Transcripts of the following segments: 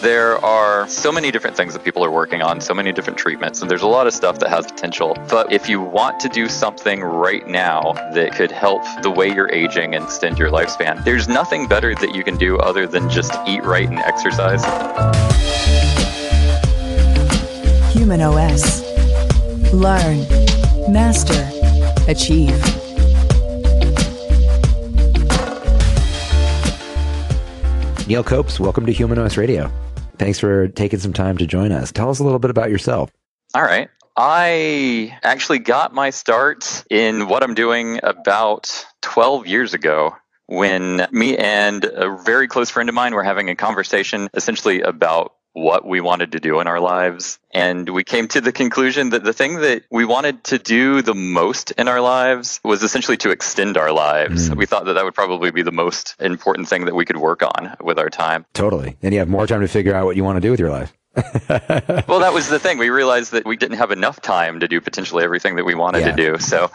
There are so many different things that people are working on, so many different treatments, and there's a lot of stuff that has potential. But if you want to do something right now that could help the way you're aging and extend your lifespan, there's nothing better that you can do other than just eat right and exercise. Human OS. Learn, master, achieve. Neil Copes, welcome to Human OS Radio. Thanks for taking some time to join us. Tell us a little bit about yourself. All right. I actually got my start in what I'm doing about 12 years ago when me and a very close friend of mine were having a conversation essentially about what we wanted to do in our lives. And we came to the conclusion that the thing that we wanted to do the most in our lives was essentially to extend our lives. Mm. We thought that that would probably be the most important thing that we could work on with our time. Totally. And you have more time to figure out what you want to do with your life. well, that was the thing. We realized that we didn't have enough time to do potentially everything that we wanted yeah. to do. So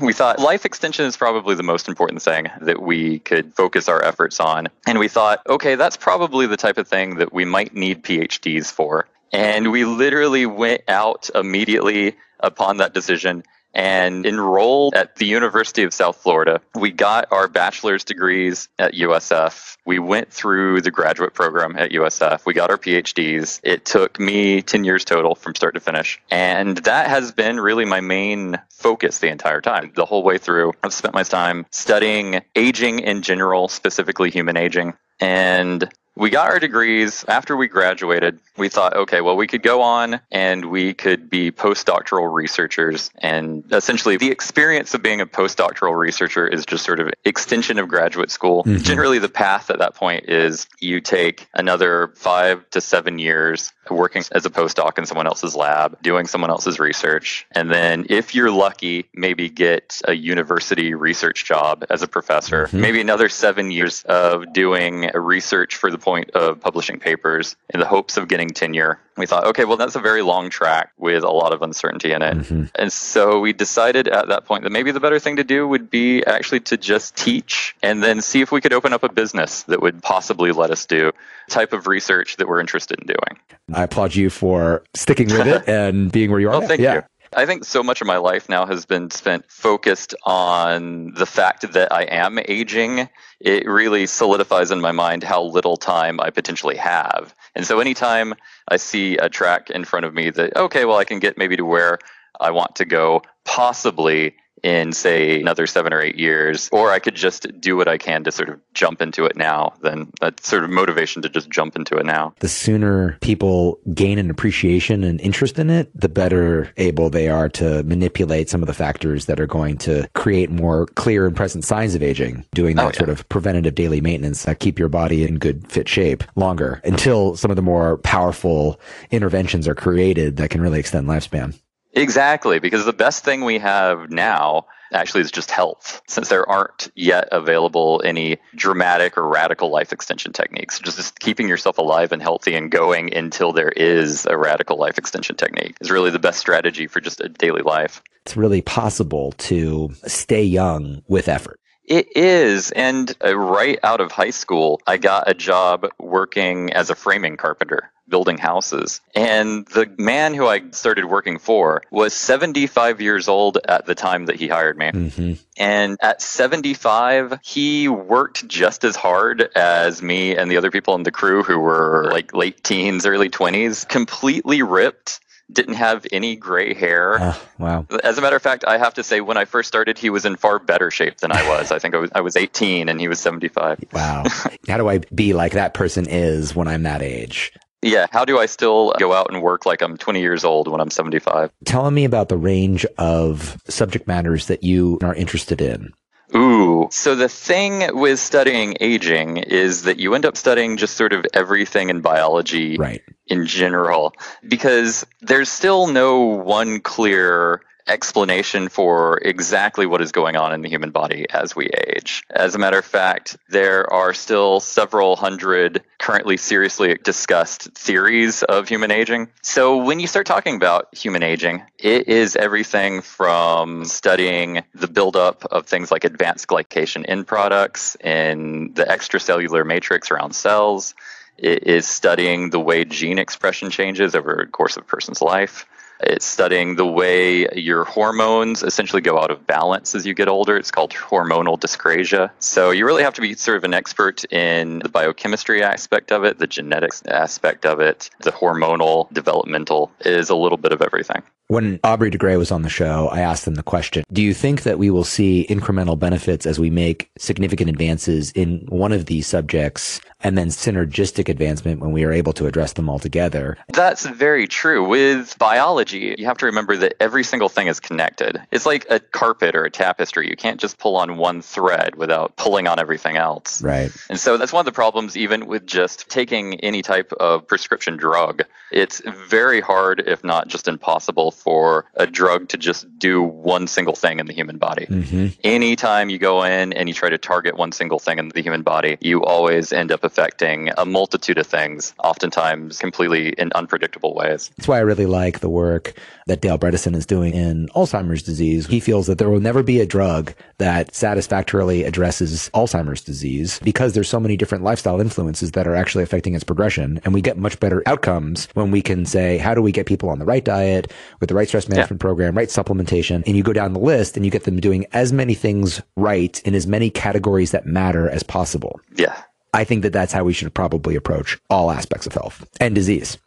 we thought life extension is probably the most important thing that we could focus our efforts on. And we thought, okay, that's probably the type of thing that we might need PhDs for. And we literally went out immediately upon that decision and enrolled at the University of South Florida. We got our bachelor's degrees at USF. We went through the graduate program at USF. We got our PhDs. It took me 10 years total from start to finish. And that has been really my main focus the entire time. The whole way through, I've spent my time studying aging in general, specifically human aging. And we got our degrees after we graduated. We thought, okay, well, we could go on and we could be postdoctoral researchers. And essentially, the experience of being a postdoctoral researcher is just sort of extension of graduate school. Mm-hmm. Generally, the path at that point is you take another five to seven years working as a postdoc in someone else's lab, doing someone else's research. And then, if you're lucky, maybe get a university research job as a professor, mm-hmm. maybe another seven years of doing research for the point of publishing papers in the hopes of getting tenure. We thought, okay, well, that's a very long track with a lot of uncertainty in it. Mm-hmm. And so we decided at that point that maybe the better thing to do would be actually to just teach and then see if we could open up a business that would possibly let us do type of research that we're interested in doing. I applaud you for sticking with it and being where you are. Well, thank yeah. you. I think so much of my life now has been spent focused on the fact that I am aging. It really solidifies in my mind how little time I potentially have. And so anytime I see a track in front of me that, okay, well, I can get maybe to where I want to go, possibly in say another seven or eight years or i could just do what i can to sort of jump into it now then that sort of motivation to just jump into it now the sooner people gain an appreciation and interest in it the better able they are to manipulate some of the factors that are going to create more clear and present signs of aging doing that oh, yeah. sort of preventative daily maintenance that keep your body in good fit shape longer until some of the more powerful interventions are created that can really extend lifespan Exactly, because the best thing we have now actually is just health, since there aren't yet available any dramatic or radical life extension techniques. Just, just keeping yourself alive and healthy and going until there is a radical life extension technique is really the best strategy for just a daily life. It's really possible to stay young with effort. It is. And uh, right out of high school, I got a job working as a framing carpenter building houses. And the man who I started working for was 75 years old at the time that he hired me. Mm-hmm. And at 75, he worked just as hard as me and the other people in the crew who were like late teens, early 20s, completely ripped didn't have any gray hair. Uh, wow. As a matter of fact, I have to say, when I first started, he was in far better shape than I was. I think I was, I was 18 and he was 75. Wow. How do I be like that person is when I'm that age? Yeah, how do I still go out and work like I'm 20 years old when I'm 75? Telling me about the range of subject matters that you are interested in. Ooh. So the thing with studying aging is that you end up studying just sort of everything in biology right. in general because there's still no one clear explanation for exactly what is going on in the human body as we age. As a matter of fact, there are still several hundred currently seriously discussed theories of human aging. So when you start talking about human aging, it is everything from studying the buildup of things like advanced glycation end products in the extracellular matrix around cells It is studying the way gene expression changes over the course of a person's life. It's studying the way your hormones essentially go out of balance as you get older. It's called hormonal dyscrasia. So you really have to be sort of an expert in the biochemistry aspect of it, the genetics aspect of it, the hormonal, developmental is a little bit of everything. When Aubrey de Grey was on the show, I asked them the question Do you think that we will see incremental benefits as we make significant advances in one of these subjects and then synergistic advancement when we are able to address them all together? That's very true. With biology, you have to remember that every single thing is connected. It's like a carpet or a tapestry. You can't just pull on one thread without pulling on everything else. Right. And so that's one of the problems, even with just taking any type of prescription drug. It's very hard, if not just impossible, for a drug to just do one single thing in the human body. Mm-hmm. Anytime you go in and you try to target one single thing in the human body, you always end up affecting a multitude of things, oftentimes completely in unpredictable ways. That's why I really like the work that Dale Bredesen is doing in Alzheimer's disease. He feels that there will never be a drug that satisfactorily addresses Alzheimer's disease because there's so many different lifestyle influences that are actually affecting its progression. And we get much better outcomes when we can say, how do we get people on the right diet with the right stress management yeah. program, right supplementation, and you go down the list and you get them doing as many things right in as many categories that matter as possible. Yeah. I think that that's how we should probably approach all aspects of health and disease.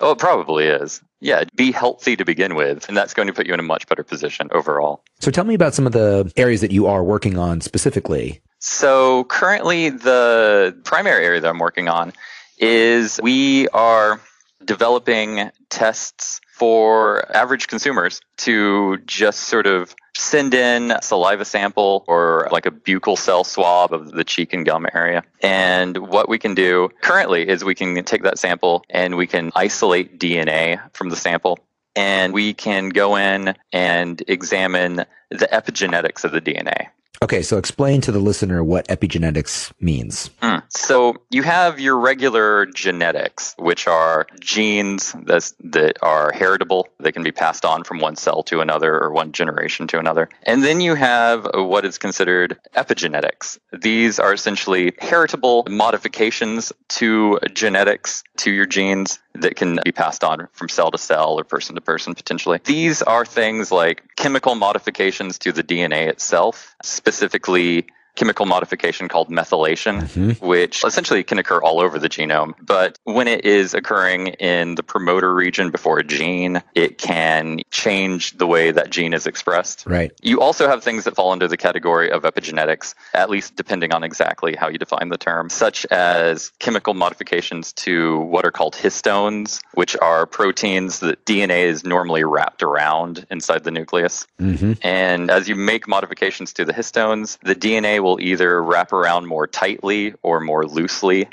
Oh, it probably is. Yeah, be healthy to begin with, and that's going to put you in a much better position overall. So tell me about some of the areas that you are working on specifically. So currently, the primary area that I'm working on is we are developing tests for average consumers to just sort of send in saliva sample or like a buccal cell swab of the cheek and gum area. And what we can do currently is we can take that sample and we can isolate DNA from the sample. And we can go in and examine the epigenetics of the DNA. Okay, so explain to the listener what epigenetics means. Mm. So you have your regular genetics, which are genes that are heritable. They can be passed on from one cell to another or one generation to another. And then you have what is considered epigenetics. These are essentially heritable modifications to genetics, to your genes that can be passed on from cell to cell or person to person potentially. These are things like chemical modifications to the DNA itself, specifically chemical modification called methylation, mm-hmm. which essentially can occur all over the genome. But when it is occurring in the promoter region before a gene, it can change the way that gene is expressed. Right. You also have things that fall under the category of epigenetics, at least depending on exactly how you define the term, such as chemical modifications to what are called histones, which are proteins that DNA is normally wrapped around inside the nucleus. Mm-hmm. And as you make modifications to the histones, the DNA will either wrap around more tightly or more loosely,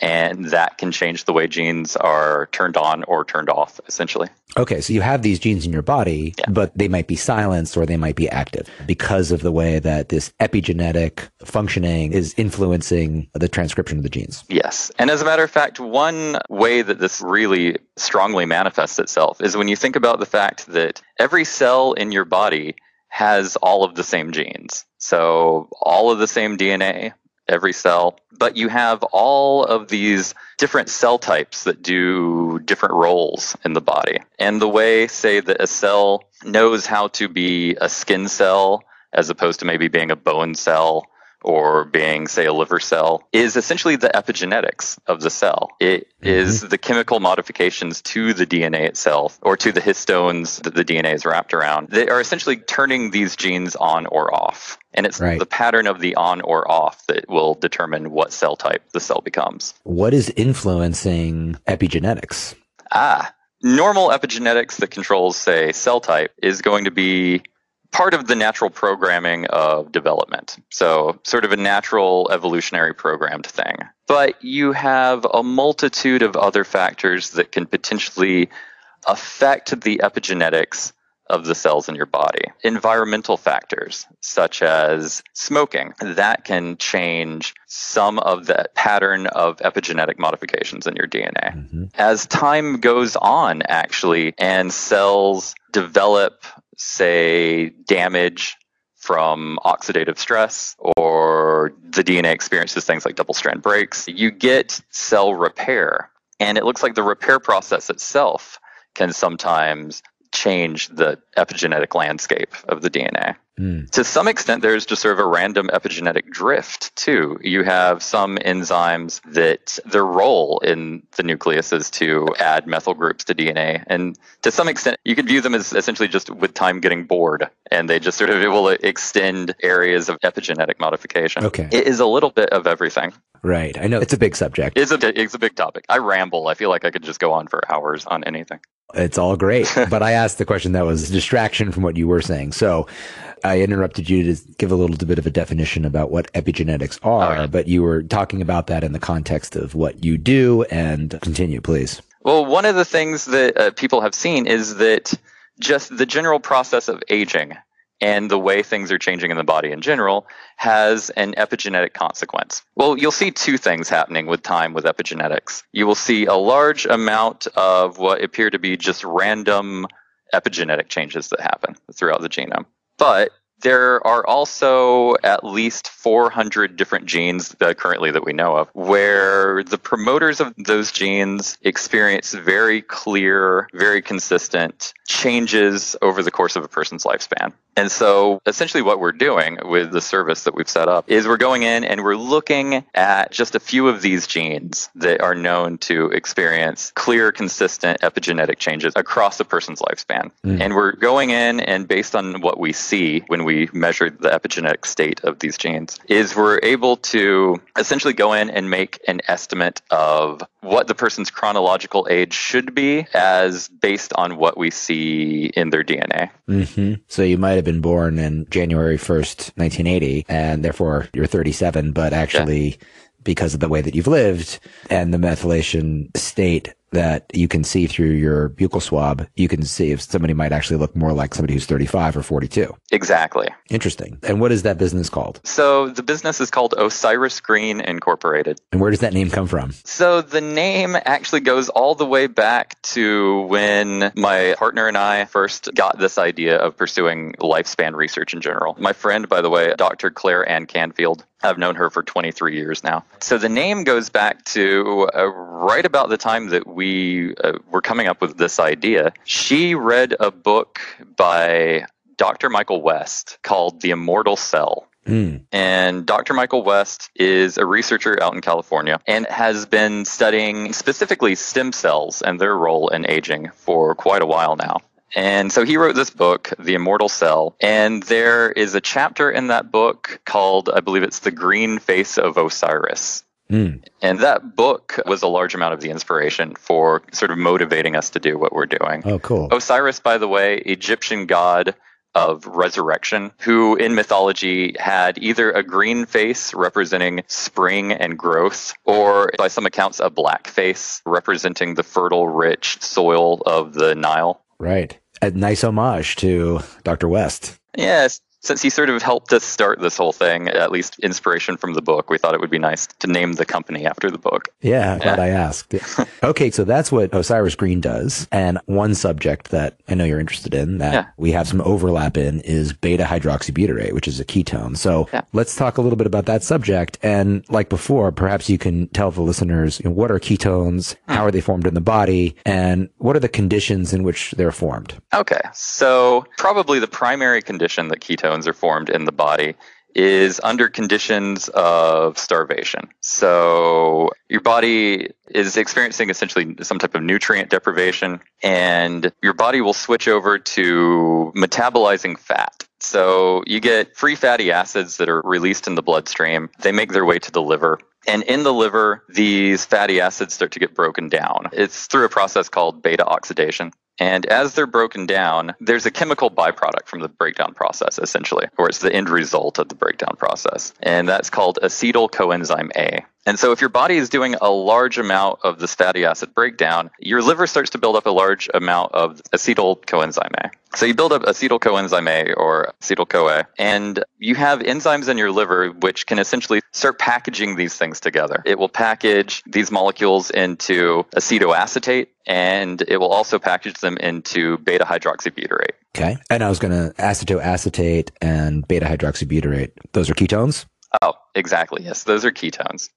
and that can change the way genes are turned on or turned off, essentially. Okay, so you have these genes in your body, yeah. but they might be silenced or they might be active because of the way that this epigenetic functioning is influencing the transcription of the genes. Yes. And as a matter of fact, one way that this really strongly manifests itself is when you think about the fact that every cell in your body has all of the same genes. So, all of the same DNA, every cell, but you have all of these different cell types that do different roles in the body. And the way, say, that a cell knows how to be a skin cell as opposed to maybe being a bone cell or being, say, a liver cell, is essentially the epigenetics of the cell. It mm-hmm. is the chemical modifications to the DNA itself or to the histones that the DNA is wrapped around. They are essentially turning these genes on or off. And it's right. the pattern of the on or off that will determine what cell type the cell becomes. What is influencing epigenetics? Ah, normal epigenetics that controls, say, cell type is going to be part of the natural programming of development. So, sort of a natural evolutionary programmed thing. But you have a multitude of other factors that can potentially affect the epigenetics of the cells in your body. Environmental factors, such as smoking, that can change some of the pattern of epigenetic modifications in your DNA. Mm-hmm. As time goes on, actually, and cells develop say, damage from oxidative stress or the DNA experiences things like double strand breaks, you get cell repair. And it looks like the repair process itself can sometimes change the epigenetic landscape of the DNA. Mm. To some extent, there's just sort of a random epigenetic drift, too. You have some enzymes that their role in the nucleus is to add methyl groups to DNA. And to some extent, you could view them as essentially just with time getting bored, and they just sort of will extend areas of epigenetic modification. Okay. It is a little bit of everything. Right. I know it's a big subject. It's a, it's a big topic. I ramble. I feel like I could just go on for hours on anything. It's all great. but I asked the question that was distraction from what you were saying. So I interrupted you to give a little bit of a definition about what epigenetics are, right. but you were talking about that in the context of what you do and continue, please. Well, one of the things that uh, people have seen is that just the general process of aging and the way things are changing in the body in general has an epigenetic consequence. Well, you'll see two things happening with time with epigenetics. You will see a large amount of what appear to be just random epigenetic changes that happen throughout the genome. But there are also at least 400 different genes currently that we know of where the promoters of those genes experience very clear, very consistent changes over the course of a person's lifespan. And so essentially what we're doing with the service that we've set up is we're going in and we're looking at just a few of these genes that are known to experience clear, consistent epigenetic changes across a person's lifespan. Mm. And we're going in and based on what we see when we measure the epigenetic state of these genes is we're able to essentially go in and make an estimate of what the person's chronological age should be as based on what we see in their DNA. Mm-hmm. So you might have been born in January 1st, 1980, and therefore you're 37, but actually, yeah. because of the way that you've lived and the methylation state that you can see through your buccal swab, you can see if somebody might actually look more like somebody who's 35 or 42. Exactly. Interesting. And what is that business called? So the business is called Osiris Green Incorporated. And where does that name come from? So the name actually goes all the way back to when my partner and I first got this idea of pursuing lifespan research in general. My friend, by the way, Dr. Claire Ann Canfield, I've known her for 23 years now. So the name goes back to uh, right about the time that we uh, were coming up with this idea. She read a book by Dr. Michael West called The Immortal Cell. Mm. And Dr. Michael West is a researcher out in California and has been studying specifically stem cells and their role in aging for quite a while now. And so he wrote this book, The Immortal Cell. And there is a chapter in that book called, I believe it's The Green Face of Osiris. Mm. And that book was a large amount of the inspiration for sort of motivating us to do what we're doing. Oh, cool. Osiris, by the way, Egyptian god of resurrection, who in mythology had either a green face representing spring and growth, or by some accounts, a black face representing the fertile, rich soil of the Nile. Right a nice homage to Dr. West. Yes, since he sort of helped us start this whole thing, at least inspiration from the book, we thought it would be nice to name the company after the book. Yeah, glad I asked. okay, so that's what Osiris Green does. And one subject that I know you're interested in that yeah. we have some overlap in is beta hydroxybutyrate, which is a ketone. So yeah. let's talk a little bit about that subject. And like before, perhaps you can tell the listeners you know, what are ketones, hmm. how are they formed in the body, and what are the conditions in which they're formed? Okay, so probably the primary condition that ketones are formed in the body is under conditions of starvation. So your body is experiencing essentially some type of nutrient deprivation, and your body will switch over to metabolizing fat. So you get free fatty acids that are released in the bloodstream. They make their way to the liver. And in the liver, these fatty acids start to get broken down. It's through a process called beta oxidation. And as they're broken down, there's a chemical byproduct from the breakdown process, essentially, or it's the end result of the breakdown process. And that's called acetyl coenzyme A. And so, if your body is doing a large amount of this fatty acid breakdown, your liver starts to build up a large amount of acetyl coenzyme A. So, you build up acetyl coenzyme A or acetyl CoA, and you have enzymes in your liver which can essentially start packaging these things together. It will package these molecules into acetoacetate, and it will also package them into beta hydroxybutyrate. Okay. And I was going to acetoacetate and beta hydroxybutyrate. Those are ketones? Oh, exactly. Yes, those are ketones.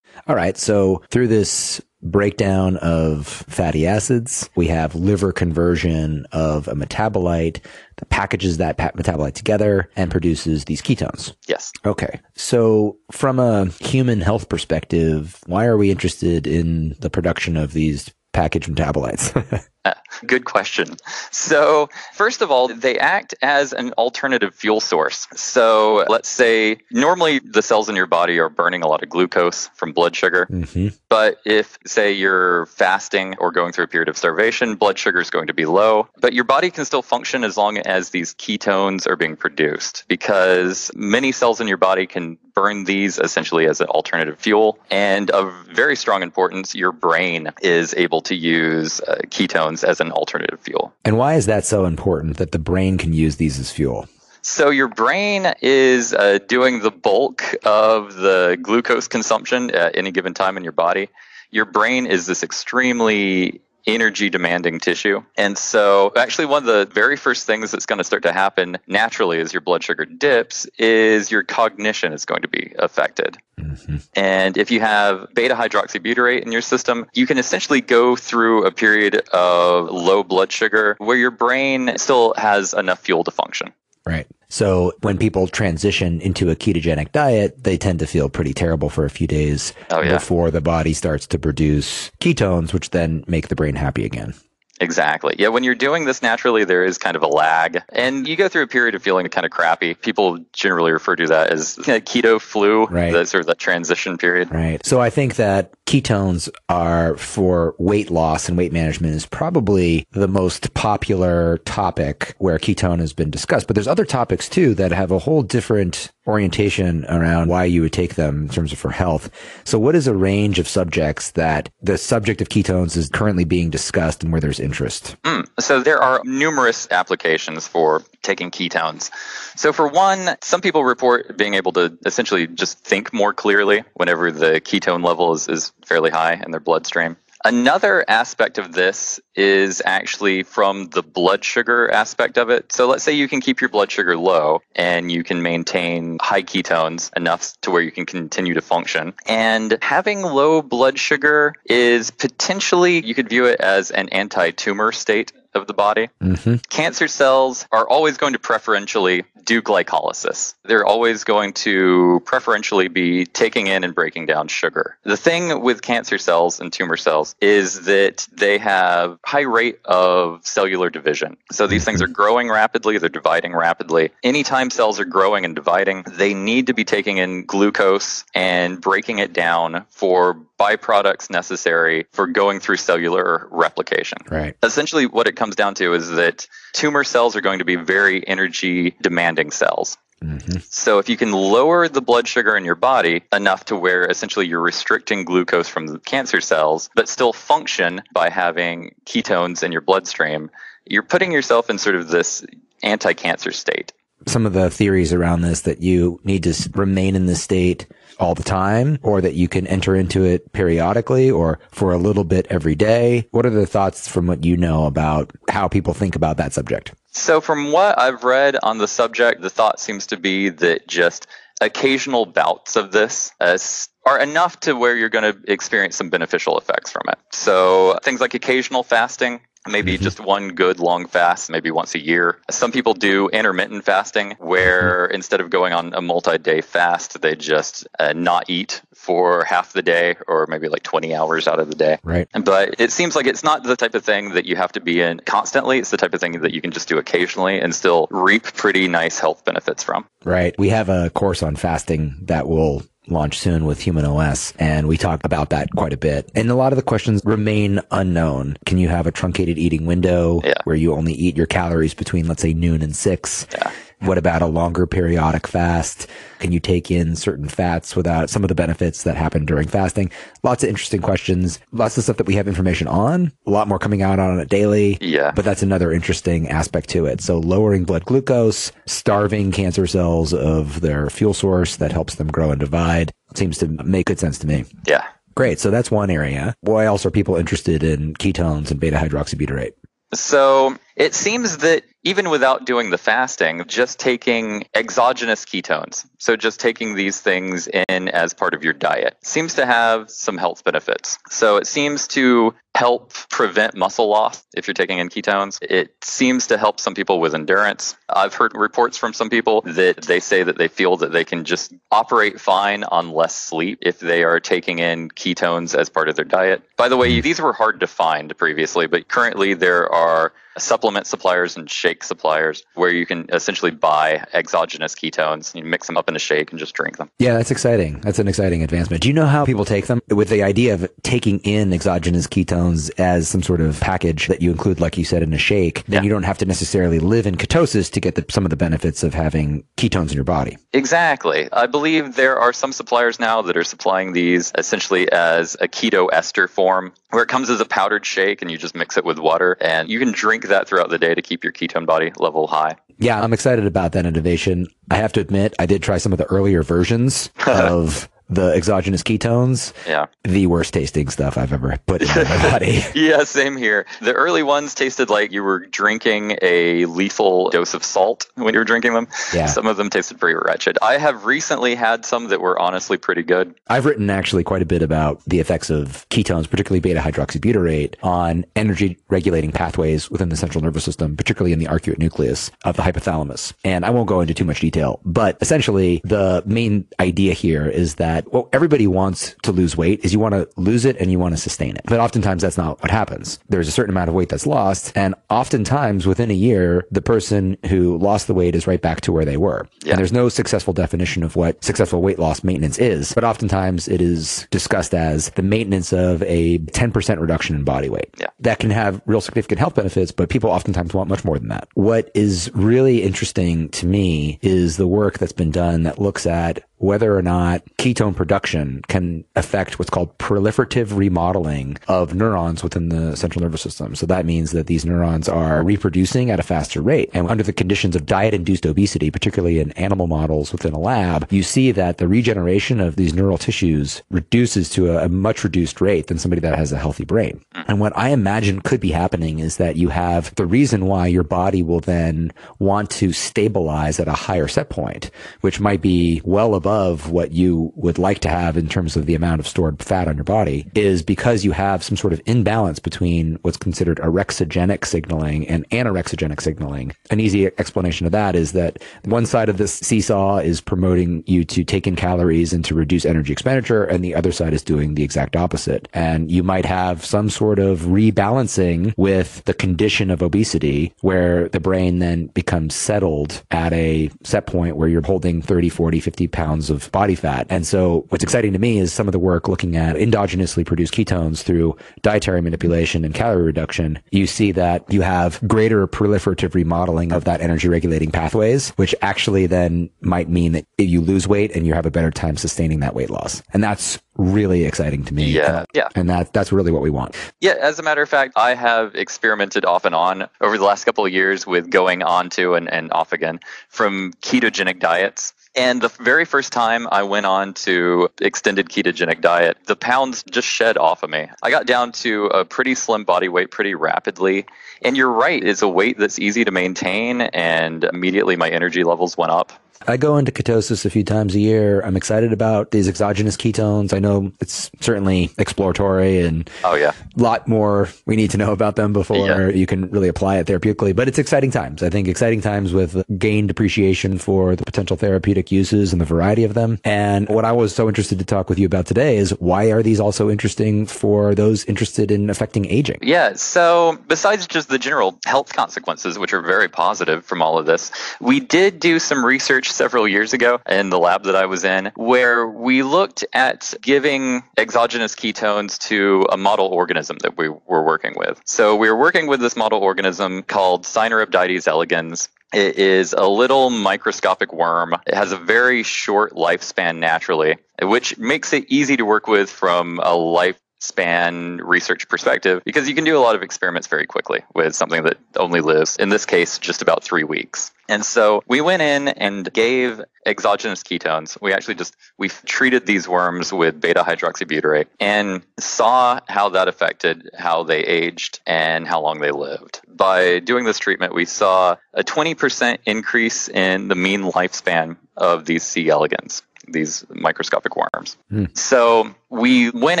All right. So through this breakdown of fatty acids, we have liver conversion of a metabolite that packages that metabolite together and produces these ketones. Yes. Okay. So from a human health perspective, why are we interested in the production of these packaged metabolites? Good question. So, first of all, they act as an alternative fuel source. So, let's say normally the cells in your body are burning a lot of glucose from blood sugar. Mm-hmm. But if, say, you're fasting or going through a period of starvation, blood sugar is going to be low. But your body can still function as long as these ketones are being produced because many cells in your body can burn these essentially as an alternative fuel. And of very strong importance, your brain is able to use uh, ketones as an alternative fuel. And why is that so important that the brain can use these as fuel? So your brain is uh, doing the bulk of the glucose consumption at any given time in your body. Your brain is this extremely energy demanding tissue. And so, actually, one of the very first things that's going to start to happen naturally as your blood sugar dips is your cognition is going to be affected. Mm-hmm. And if you have beta hydroxybutyrate in your system, you can essentially go through a period of low blood sugar where your brain still has enough fuel to function. Right. So when people transition into a ketogenic diet, they tend to feel pretty terrible for a few days oh, yeah. before the body starts to produce ketones, which then make the brain happy again. Exactly. Yeah, when you're doing this naturally, there is kind of a lag, and you go through a period of feeling kind of crappy. People generally refer to that as keto flu, right. the sort of that transition period. Right. So I think that ketones are for weight loss and weight management is probably the most popular topic where ketone has been discussed. But there's other topics too that have a whole different orientation around why you would take them in terms of for health. So what is a range of subjects that the subject of ketones is currently being discussed and where there's interest? Mm, so there are numerous applications for taking ketones. So for one, some people report being able to essentially just think more clearly whenever the ketone level is, is fairly high in their bloodstream. Another aspect of this is actually from the blood sugar aspect of it. So let's say you can keep your blood sugar low and you can maintain high ketones enough to where you can continue to function. And having low blood sugar is potentially, you could view it as an anti tumor state of the body. Mm-hmm. Cancer cells are always going to preferentially do glycolysis. They're always going to preferentially be taking in and breaking down sugar. The thing with cancer cells and tumor cells is that they have high rate of cellular division. So these things are mm-hmm. growing rapidly, they're dividing rapidly. Anytime cells are growing and dividing, they need to be taking in glucose and breaking it down for byproducts necessary for going through cellular replication. Right. Essentially what it comes down to is that tumor cells are going to be very energy demanding cells. Mm-hmm. So, if you can lower the blood sugar in your body enough to where essentially you're restricting glucose from the cancer cells, but still function by having ketones in your bloodstream, you're putting yourself in sort of this anti cancer state. Some of the theories around this that you need to remain in this state all the time or that you can enter into it periodically or for a little bit every day. What are the thoughts from what you know about how people think about that subject? So, from what I've read on the subject, the thought seems to be that just occasional bouts of this uh, are enough to where you're going to experience some beneficial effects from it. So, things like occasional fasting, maybe mm-hmm. just one good long fast, maybe once a year. Some people do intermittent fasting, where mm-hmm. instead of going on a multi day fast, they just uh, not eat for half the day or maybe like 20 hours out of the day. Right. But it seems like it's not the type of thing that you have to be in constantly. It's the type of thing that you can just do occasionally and still reap pretty nice health benefits from. Right. We have a course on fasting that will launch soon with Human OS. And we talk about that quite a bit. And a lot of the questions remain unknown. Can you have a truncated eating window yeah. where you only eat your calories between, let's say, noon and six? Yeah. What about a longer periodic fast? Can you take in certain fats without some of the benefits that happen during fasting? Lots of interesting questions. Lots of stuff that we have information on. A lot more coming out on it daily. Yeah. But that's another interesting aspect to it. So lowering blood glucose, starving cancer cells of their fuel source that helps them grow and divide seems to make good sense to me. Yeah. Great. So that's one area. Why else are people interested in ketones and beta hydroxybutyrate? So it seems that even without doing the fasting, just taking exogenous ketones, so just taking these things in as part of your diet, seems to have some health benefits. So it seems to help prevent muscle loss if you're taking in ketones. It seems to help some people with endurance. I've heard reports from some people that they say that they feel that they can just operate fine on less sleep if they are taking in ketones as part of their diet. By the way, these were hard to find previously, but currently there are supplement suppliers and shake suppliers where you can essentially buy exogenous ketones. You mix them up in a shake and just drink them. Yeah, that's exciting. That's an exciting advancement. Do you know how people take them? With the idea of taking in exogenous ketones as some sort of package that you include, like you said, in a shake, then yeah. you don't have to necessarily live in ketosis to get the, some of the benefits of having ketones in your body. Exactly. I believe there are some suppliers now that are supplying these essentially as a keto ester form where it comes as a powdered shake and you just mix it with water and you can drink that throughout the day to keep your ketone body level high. Yeah, I'm excited about that innovation. I have to admit, I did try some of the earlier versions of the exogenous ketones. Yeah. The worst tasting stuff I've ever put in my body. yeah, same here. The early ones tasted like you were drinking a lethal dose of salt when you were drinking them. Yeah. Some of them tasted pretty wretched. I have recently had some that were honestly pretty good. I've written actually quite a bit about the effects of ketones, particularly beta hydroxybutyrate, on energy regulating pathways within the central nervous system, particularly in the arcuate nucleus of the hypothalamus. And I won't go into too much detail, but essentially the main idea here is that that what everybody wants to lose weight is you want to lose it and you want to sustain it. But oftentimes that's not what happens. There's a certain amount of weight that's lost. And oftentimes within a year, the person who lost the weight is right back to where they were. Yeah. And there's no successful definition of what successful weight loss maintenance is. But oftentimes it is discussed as the maintenance of a 10% reduction in body weight. Yeah. That can have real significant health benefits, but people oftentimes want much more than that. What is really interesting to me is the work that's been done that looks at whether or not ketone production can affect what's called proliferative remodeling of neurons within the central nervous system. So that means that these neurons are reproducing at a faster rate. And under the conditions of diet induced obesity, particularly in animal models within a lab, you see that the regeneration of these neural tissues reduces to a, a much reduced rate than somebody that has a healthy brain. And what I imagine could be happening is that you have the reason why your body will then want to stabilize at a higher set point, which might be well above above what you would like to have in terms of the amount of stored fat on your body is because you have some sort of imbalance between what's considered orexigenic signaling and anorexigenic signaling. An easy explanation of that is that one side of this seesaw is promoting you to take in calories and to reduce energy expenditure, and the other side is doing the exact opposite. And you might have some sort of rebalancing with the condition of obesity where the brain then becomes settled at a set point where you're holding 30, 40, 50 pounds pounds of body fat. And so what's exciting to me is some of the work looking at endogenously produced ketones through dietary manipulation and calorie reduction. You see that you have greater proliferative remodeling of that energy regulating pathways, which actually then might mean that if you lose weight and you have a better time sustaining that weight loss. And that's really exciting to me. Yeah. Yeah. And that that's really what we want. Yeah, as a matter of fact, I have experimented off and on over the last couple of years with going on to and, and off again from ketogenic diets. And the very first time I went on to extended ketogenic diet, the pounds just shed off of me. I got down to a pretty slim body weight pretty rapidly. And you're right, it's a weight that's easy to maintain, and immediately my energy levels went up. I go into ketosis a few times a year. I'm excited about these exogenous ketones. I know it's certainly exploratory and oh yeah, a lot more we need to know about them before yeah. you can really apply it therapeutically. But it's exciting times. I think exciting times with gained appreciation for the potential therapeutic uses and the variety of them. And what I was so interested to talk with you about today is why are these also interesting for those interested in affecting aging? Yeah. So besides just the general health consequences, which are very positive from all of this, we did do some research research several years ago in the lab that I was in where we looked at giving exogenous ketones to a model organism that we were working with. So we were working with this model organism called Caenorhabditis elegans. It is a little microscopic worm. It has a very short lifespan naturally, which makes it easy to work with from a life lifespan research perspective because you can do a lot of experiments very quickly with something that only lives, in this case, just about three weeks. And so we went in and gave exogenous ketones. We actually just we treated these worms with beta hydroxybutyrate and saw how that affected how they aged and how long they lived. By doing this treatment, we saw a 20% increase in the mean lifespan of these C. elegans these microscopic worms. Mm. So we went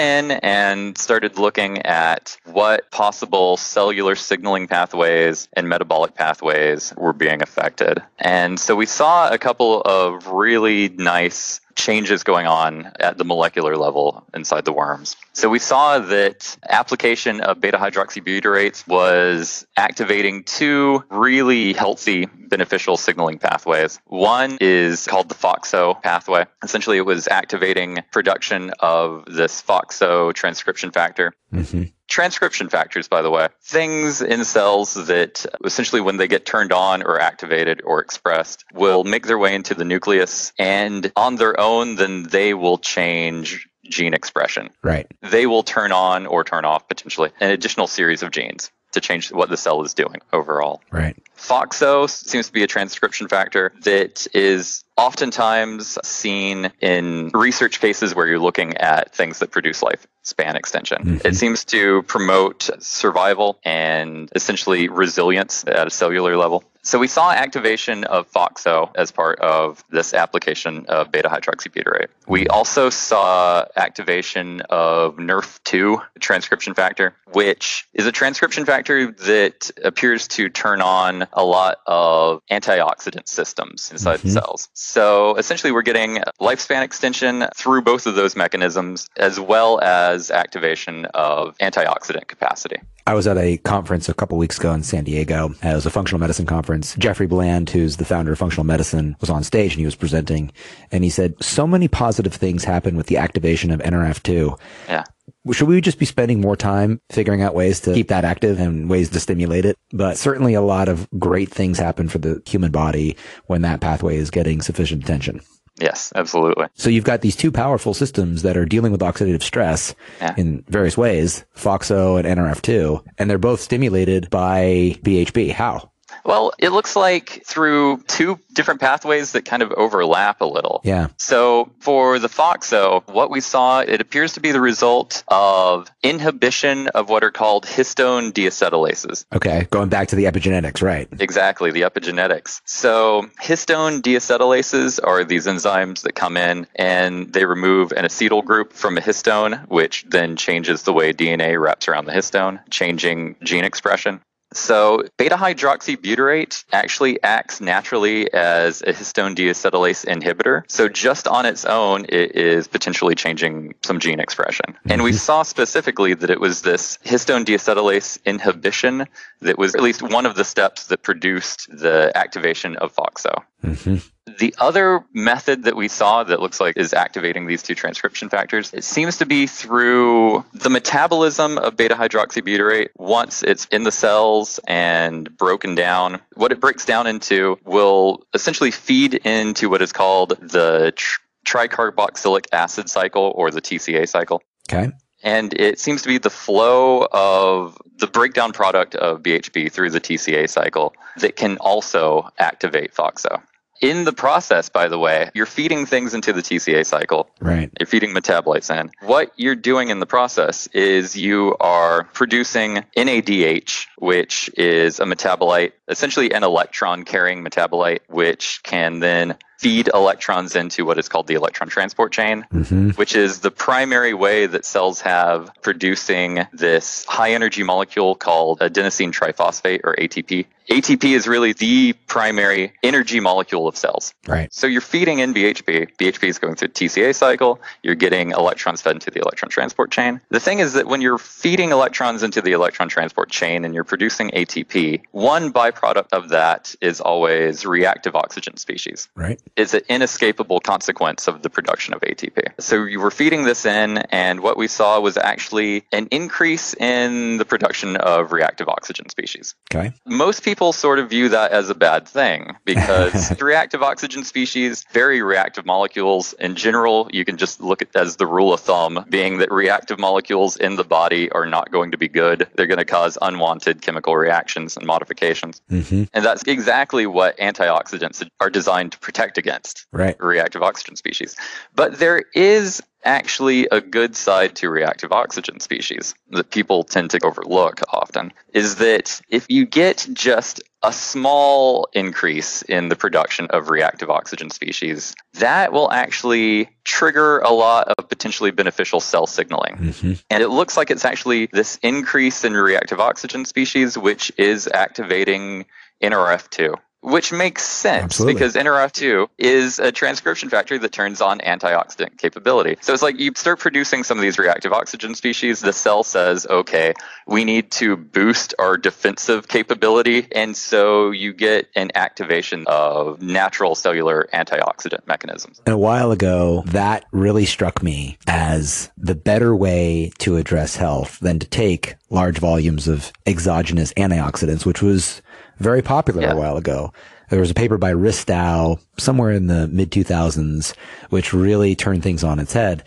in and started looking at what possible cellular signaling pathways and metabolic pathways were being affected. And so we saw a couple of really nice changes going on at the molecular level inside the worms. So we saw that application of beta hydroxybutyrate was activating two really healthy beneficial signaling pathways. One is called the FOXO pathway. Essentially, it was activating production of this FOXO transcription factor. Mm-hmm. Transcription factors, by the way, things in cells that essentially, when they get turned on or activated or expressed, will make their way into the nucleus, and on their own, then they will change gene expression. Right. They will turn on or turn off potentially an additional series of genes to change what the cell is doing overall. Right. FOXO seems to be a transcription factor that is oftentimes seen in research cases where you're looking at things that produce life span extension. Mm-hmm. It seems to promote survival and essentially resilience at a cellular level. So we saw activation of FOXO as part of this application of beta hydroxybutyrate. We also saw activation of NRF2 transcription factor, which is a transcription factor that appears to turn on a lot of antioxidant systems inside mm-hmm. cells. So essentially, we're getting lifespan extension through both of those mechanisms, as well as activation of antioxidant capacity. I was at a conference a couple weeks ago in San Diego. Uh, it was a functional medicine conference. Jeffrey Bland, who's the founder of functional medicine, was on stage and he was presenting. And he said, so many positive things happen with the activation of NRF2. Yeah. Should we just be spending more time figuring out ways to keep that active and ways to stimulate it? But certainly a lot of great things happen for the human body when that pathway is getting sufficient attention. Yes, absolutely. So you've got these two powerful systems that are dealing with oxidative stress yeah. in various ways, FOXO and NRF2, and they're both stimulated by BHB. How? Well, it looks like through two different pathways that kind of overlap a little. Yeah. So for the FOXO, what we saw, it appears to be the result of inhibition of what are called histone deacetylases. Okay, going back to the epigenetics, right? Exactly, the epigenetics. So histone deacetylases are these enzymes that come in and they remove an acetyl group from a histone, which then changes the way DNA wraps around the histone, changing gene expression. So, beta hydroxybutyrate actually acts naturally as a histone deacetylase inhibitor. So, just on its own, it is potentially changing some gene expression. Mm-hmm. And we mm-hmm. saw specifically that it was this histone deacetylase inhibition that was at least one of the steps that produced the activation of FOXO. Mm-hmm. The other method that we saw that looks like is activating these two transcription factors, it seems to be through the metabolism of beta hydroxybutyrate. Once it's in the cells and broken down, what it breaks down into will essentially feed into what is called the tr- tricarboxylic acid cycle or the TCA cycle. Okay and it seems to be the flow of the breakdown product of BHB through the TCA cycle that can also activate FOXO. In the process, by the way, you're feeding things into the TCA cycle. Right. You're feeding metabolites in. What you're doing in the process is you are producing NADH, which is a metabolite, essentially an electron carrying metabolite, which can then feed electrons into what is called the electron transport chain, mm-hmm. which is the primary way that cells have producing this high energy molecule called adenosine triphosphate or ATP. ATP is really the primary energy molecule of cells. Right. So you're feeding in BHP. BHB is going through the TCA cycle. You're getting electrons fed into the electron transport chain. The thing is that when you're feeding electrons into the electron transport chain and you're producing ATP, one byproduct of that is always reactive oxygen species. Right. It's an inescapable consequence of the production of ATP. So you were feeding this in, and what we saw was actually an increase in the production of reactive oxygen species. Okay. Most people sort of view that as a bad thing because reactive oxygen species, very reactive molecules in general, you can just look at as the rule of thumb being that reactive molecules in the body are not going to be good. They're going to cause unwanted chemical reactions and modifications. Mm-hmm. And that's exactly what antioxidants are designed to protect against right. reactive oxygen species. But there is actually a good side to reactive oxygen species that people tend to overlook often is that if you get just a small increase in the production of reactive oxygen species, that will actually trigger a lot of potentially beneficial cell signaling. Mm-hmm. And it looks like it's actually this increase in reactive oxygen species which is activating NRF2 which makes sense Absolutely. because NRF2 is a transcription factor that turns on antioxidant capability. So it's like you start producing some of these reactive oxygen species, the cell says, okay, we need to boost our defensive capability. And so you get an activation of natural cellular antioxidant mechanisms. And a while ago, that really struck me as the better way to address health than to take large volumes of exogenous antioxidants, which was very popular yeah. a while ago. There was a paper by Ristow somewhere in the mid 2000s, which really turned things on its head.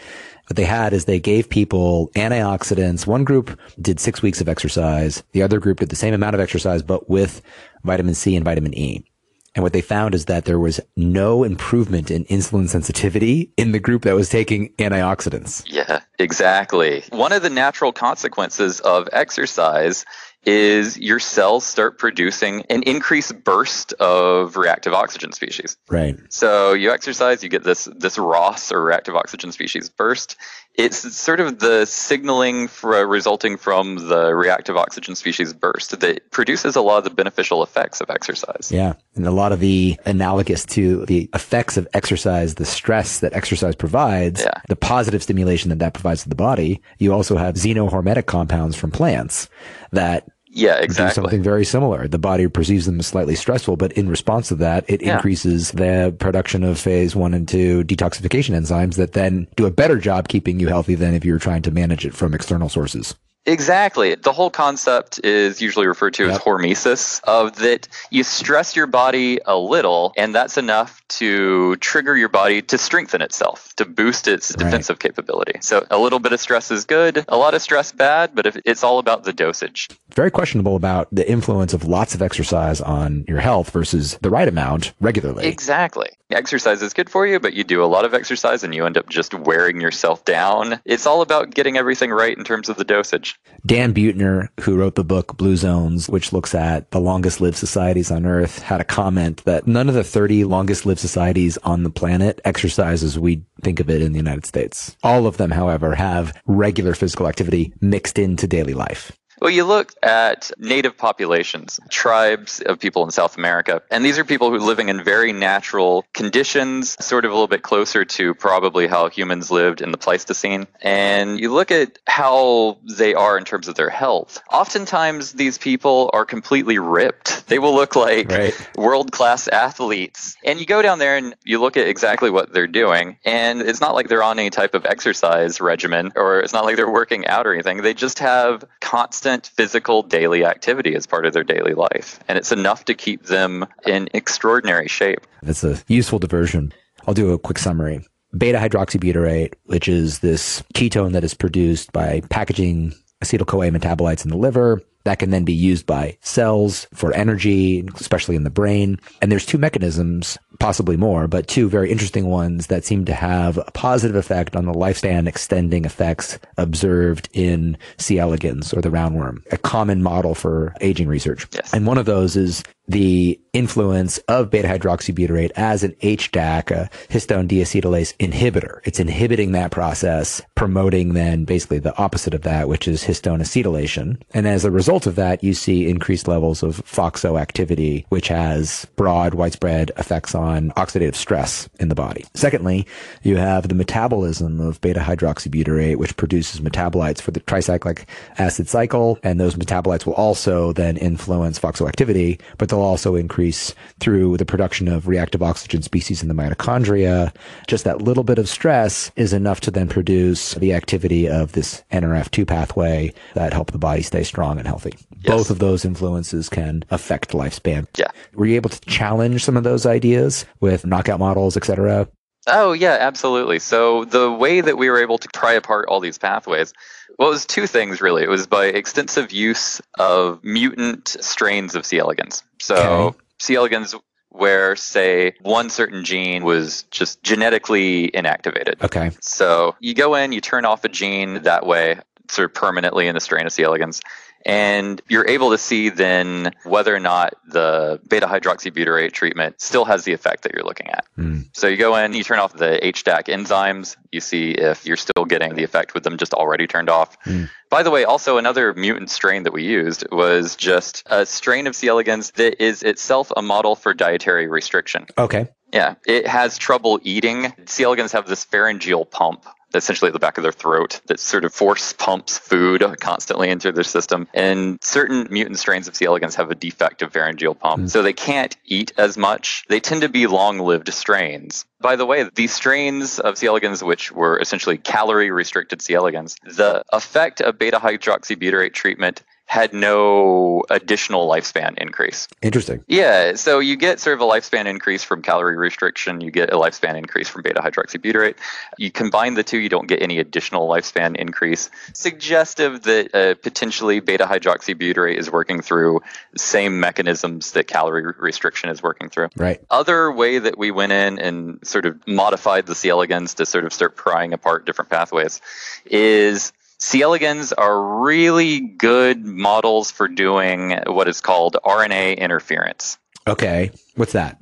What they had is they gave people antioxidants. One group did six weeks of exercise. The other group did the same amount of exercise, but with vitamin C and vitamin E. And what they found is that there was no improvement in insulin sensitivity in the group that was taking antioxidants. Yeah, exactly. One of the natural consequences of exercise is your cells start producing an increased burst of reactive oxygen species. Right. So you exercise, you get this this ROS or reactive oxygen species burst. It's sort of the signaling for, resulting from the reactive oxygen species burst that produces a lot of the beneficial effects of exercise. Yeah. And a lot of the analogous to the effects of exercise, the stress that exercise provides, yeah. the positive stimulation that that provides to the body. You also have xenohormetic compounds from plants that yeah, exactly. something very similar. The body perceives them as slightly stressful, but in response to that, it yeah. increases the production of phase one and two detoxification enzymes that then do a better job keeping you healthy than if you were trying to manage it from external sources. Exactly. The whole concept is usually referred to yep. as hormesis, of that you stress your body a little, and that's enough to trigger your body to strengthen itself, to boost its right. defensive capability. So a little bit of stress is good, a lot of stress bad, but if it's all about the dosage. Very questionable about the influence of lots of exercise on your health versus the right amount regularly. Exactly. Exercise is good for you, but you do a lot of exercise and you end up just wearing yourself down. It's all about getting everything right in terms of the dosage. Dan Buettner, who wrote the book Blue Zones, which looks at the longest lived societies on Earth, had a comment that none of the 30 longest lived societies on the planet exercise as we think of it in the United States. All of them, however, have regular physical activity mixed into daily life. Well, you look at native populations, tribes of people in South America, and these are people who are living in very natural conditions, sort of a little bit closer to probably how humans lived in the Pleistocene. And you look at how they are in terms of their health. Oftentimes, these people are completely ripped. They will look like right. world class athletes. And you go down there and you look at exactly what they're doing, and it's not like they're on any type of exercise regimen or it's not like they're working out or anything. They just have constant constant physical daily activity as part of their daily life. And it's enough to keep them in extraordinary shape. That's a useful diversion. I'll do a quick summary. Beta hydroxybutyrate, which is this ketone that is produced by packaging acetyl CoA metabolites in the liver that can then be used by cells for energy, especially in the brain. And there's two mechanisms, possibly more, but two very interesting ones that seem to have a positive effect on the lifespan extending effects observed in C. elegans or the roundworm, a common model for aging research. Yes. And one of those is the influence of beta hydroxybutyrate as an HDAC, a histone deacetylase inhibitor. It's inhibiting that process promoting then basically the opposite of that, which is histone acetylation. And as a result of that, you see increased levels of FOXO activity, which has broad, widespread effects on oxidative stress in the body. Secondly, you have the metabolism of beta hydroxybutyrate, which produces metabolites for the tricyclic acid cycle. And those metabolites will also then influence FOXO activity, but they'll also increase through the production of reactive oxygen species in the mitochondria. Just that little bit of stress is enough to then produce the activity of this NRF2 pathway that help the body stay strong and healthy. Yes. Both of those influences can affect lifespan. Yeah. Were you able to challenge some of those ideas with knockout models, et cetera? Oh, yeah, absolutely. So the way that we were able to pry apart all these pathways well, it was two things really. It was by extensive use of mutant strains of C. elegans. So okay. C. elegans where, say, one certain gene was just genetically inactivated. Okay. So you go in, you turn off a gene that way, sort of permanently in the strain of C. elegans, and you're able to see then whether or not the beta hydroxybutyrate treatment still has the effect that you're looking at. Mm. So you go in, you turn off the HDAC enzymes, you see if you're still getting the effect with them just already turned off. Mm. By the way, also another mutant strain that we used was just a strain of C. elegans that is itself a model for dietary restriction. Okay. Yeah, it has trouble eating. C. elegans have this pharyngeal pump essentially at the back of their throat that sort of force pumps food constantly into their system. And certain mutant strains of C. elegans have a defective pharyngeal pump, mm. so they can't eat as much. They tend to be long lived strains. By the way, these strains of C. elegans, which were essentially calorie restricted C. elegans, the effect of beta hydroxybutyrate treatment had no additional lifespan increase. Interesting. Yeah, so you get sort of a lifespan increase from calorie restriction, you get a lifespan increase from beta hydroxybutyrate. You combine the two, you don't get any additional lifespan increase. Suggestive that uh, potentially beta hydroxybutyrate is working through the same mechanisms that calorie restriction is working through. Right. Other way that we went in and sort of modified the C. elegans to sort of start prying apart different pathways is C. elegans are really good models for doing what is called RNA interference. Okay. What's that?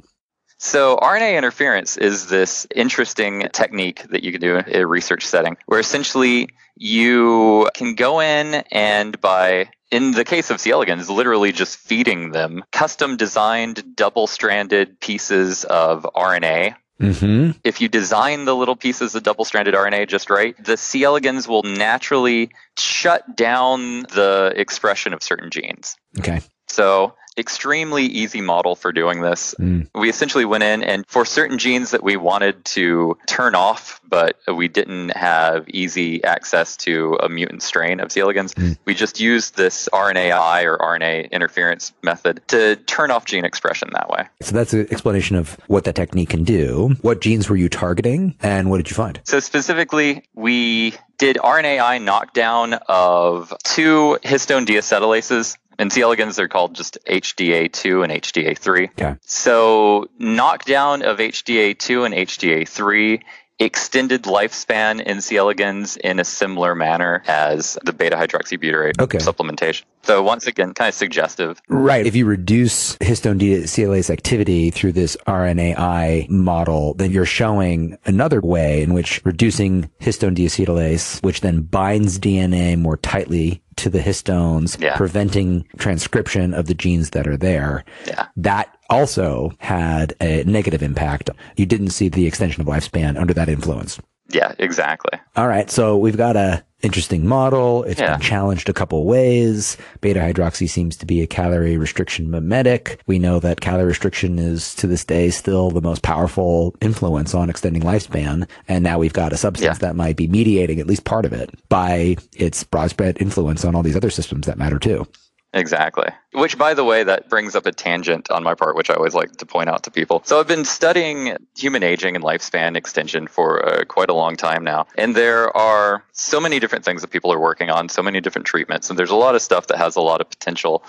So, RNA interference is this interesting technique that you can do in a research setting where essentially you can go in and by in the case of C. elegans, literally just feeding them custom designed double stranded pieces of RNA Mm-hmm. If you design the little pieces of double stranded RNA just right, the C. elegans will naturally shut down the expression of certain genes. Okay. So extremely easy model for doing this. Mm. We essentially went in and for certain genes that we wanted to turn off, but we didn't have easy access to a mutant strain of C. elegans, mm. we just used this RNAi or RNA interference method to turn off gene expression that way. So that's an explanation of what that technique can do. What genes were you targeting and what did you find? So specifically, we did RNAi knockdown of two histone deacetylases in C. elegans, they're called just HDA2 and HDA3. Okay. So knockdown of HDA2 and HDA3 extended lifespan in C. elegans in a similar manner as the beta hydroxybutyrate okay. supplementation. So once again, kind of suggestive. Right. If you reduce histone deacetylase activity through this RNAi model, then you're showing another way in which reducing histone deacetylase, which then binds DNA more tightly to the histones, yeah. preventing transcription of the genes that are there. Yeah. That also had a negative impact. You didn't see the extension of lifespan under that influence. Yeah, exactly. All right. So we've got a interesting model. It's yeah. been challenged a couple ways. Beta hydroxy seems to be a calorie restriction mimetic. We know that calorie restriction is to this day still the most powerful influence on extending lifespan. And now we've got a substance yeah. that might be mediating at least part of it by its broad spread influence on all these other systems that matter too. Exactly. Which, by the way, that brings up a tangent on my part, which I always like to point out to people. So, I've been studying human aging and lifespan extension for uh, quite a long time now. And there are so many different things that people are working on, so many different treatments. And there's a lot of stuff that has a lot of potential.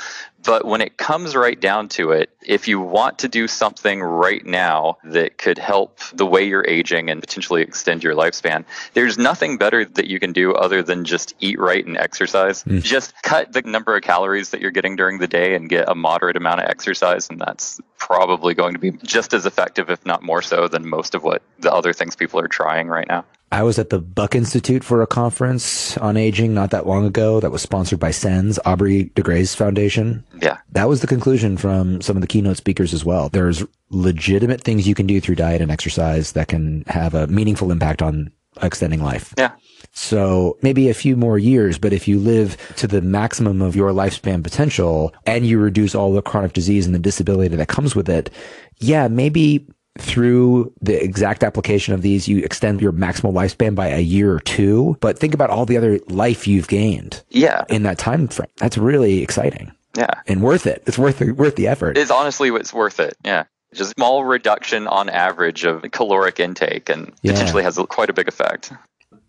But when it comes right down to it, if you want to do something right now that could help the way you're aging and potentially extend your lifespan, there's nothing better that you can do other than just eat right and exercise. Mm. Just cut the number of calories that you're getting during the day and get a moderate amount of exercise. And that's probably going to be just as effective, if not more so, than most of what the other things people are trying right now. I was at the Buck Institute for a conference on aging not that long ago that was sponsored by SENS, Aubrey de Grey's foundation. Yeah. That was the conclusion from some of the keynote speakers as well. There's legitimate things you can do through diet and exercise that can have a meaningful impact on extending life. Yeah. So maybe a few more years, but if you live to the maximum of your lifespan potential and you reduce all the chronic disease and the disability that comes with it, yeah, maybe through the exact application of these, you extend your maximal lifespan by a year or two. But think about all the other life you've gained. Yeah. In that time frame. That's really exciting. Yeah. And worth it. It's worth the, worth the effort. It's honestly what's worth it. Yeah. Just small reduction on average of caloric intake and yeah. potentially has quite a big effect.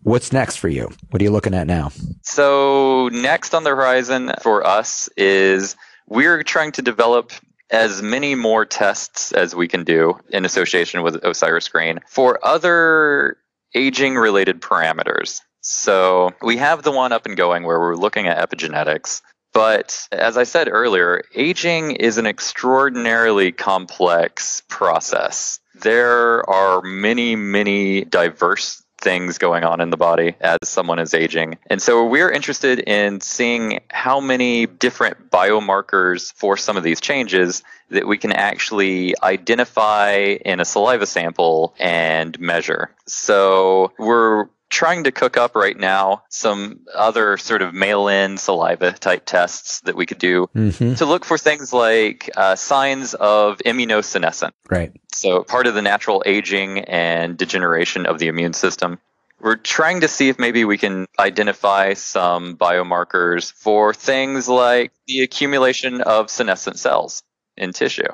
What's next for you? What are you looking at now? So, next on the horizon for us is we're trying to develop as many more tests as we can do in association with Osiris Green for other aging related parameters. So we have the one up and going where we're looking at epigenetics. But as I said earlier, aging is an extraordinarily complex process. There are many, many diverse things going on in the body as someone is aging. And so we're interested in seeing how many different biomarkers for some of these changes that we can actually identify in a saliva sample and measure. So we're trying to cook up right now some other sort of mail in saliva type tests that we could do mm-hmm. to look for things like uh, signs of immunosenescence. Right. So, part of the natural aging and degeneration of the immune system. We're trying to see if maybe we can identify some biomarkers for things like the accumulation of senescent cells in tissue.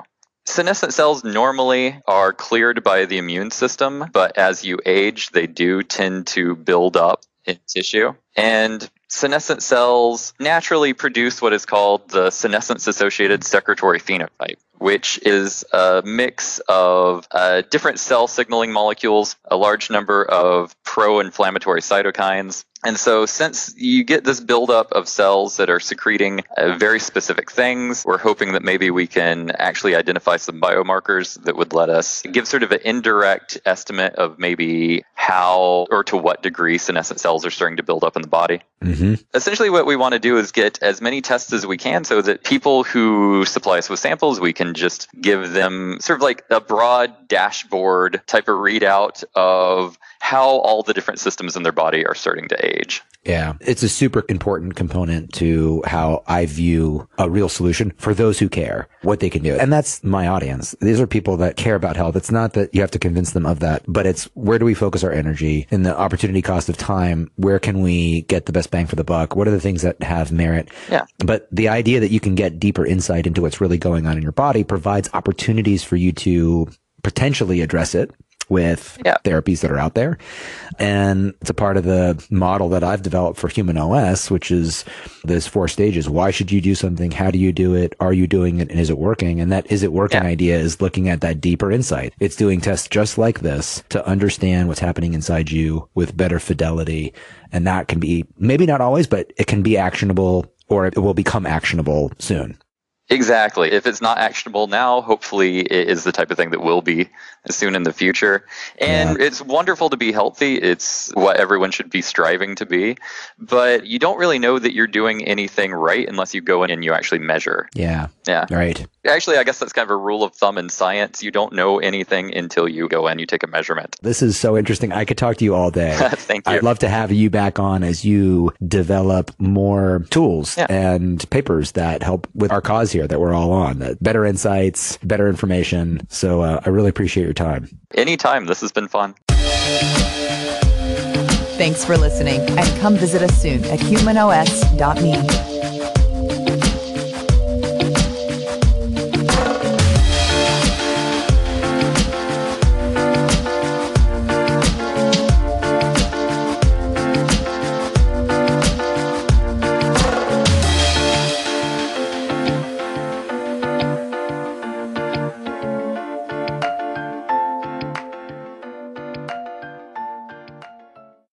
Senescent cells normally are cleared by the immune system, but as you age, they do tend to build up in tissue. And senescent cells naturally produce what is called the senescence associated secretory phenotype, which is a mix of uh, different cell signaling molecules, a large number of pro inflammatory cytokines, and so, since you get this buildup of cells that are secreting uh, very specific things, we're hoping that maybe we can actually identify some biomarkers that would let us give sort of an indirect estimate of maybe how or to what degree senescent cells are starting to build up in the body. Mm-hmm. Essentially, what we want to do is get as many tests as we can so that people who supply us with samples, we can just give them sort of like a broad dashboard type of readout of how all the different systems in their body are starting to age. Yeah, it's a super important component to how I view a real solution for those who care what they can do. And that's my audience. These are people that care about health. It's not that you have to convince them of that, but it's where do we focus our energy in the opportunity cost of time? Where can we get the best bang for the buck? What are the things that have merit? Yeah. But the idea that you can get deeper insight into what's really going on in your body provides opportunities for you to potentially address it with yeah. therapies that are out there. And it's a part of the model that I've developed for Human OS, which is those four stages. Why should you do something? How do you do it? Are you doing it? And is it working? And that is it working yeah. idea is looking at that deeper insight. It's doing tests just like this to understand what's happening inside you with better fidelity. And that can be maybe not always, but it can be actionable or it will become actionable soon. Exactly. If it's not actionable now, hopefully it is the type of thing that will be soon in the future. And yeah. it's wonderful to be healthy. It's what everyone should be striving to be. But you don't really know that you're doing anything right unless you go in and you actually measure. Yeah. Yeah. Right. Actually, I guess that's kind of a rule of thumb in science. You don't know anything until you go in, you take a measurement. This is so interesting. I could talk to you all day. Thank you. I'd love to have you back on as you develop more tools yeah. and papers that help with our cause here that we're all on. Better insights, better information. So uh, I really appreciate your time. Anytime. This has been fun. Thanks for listening and come visit us soon at humanos.me.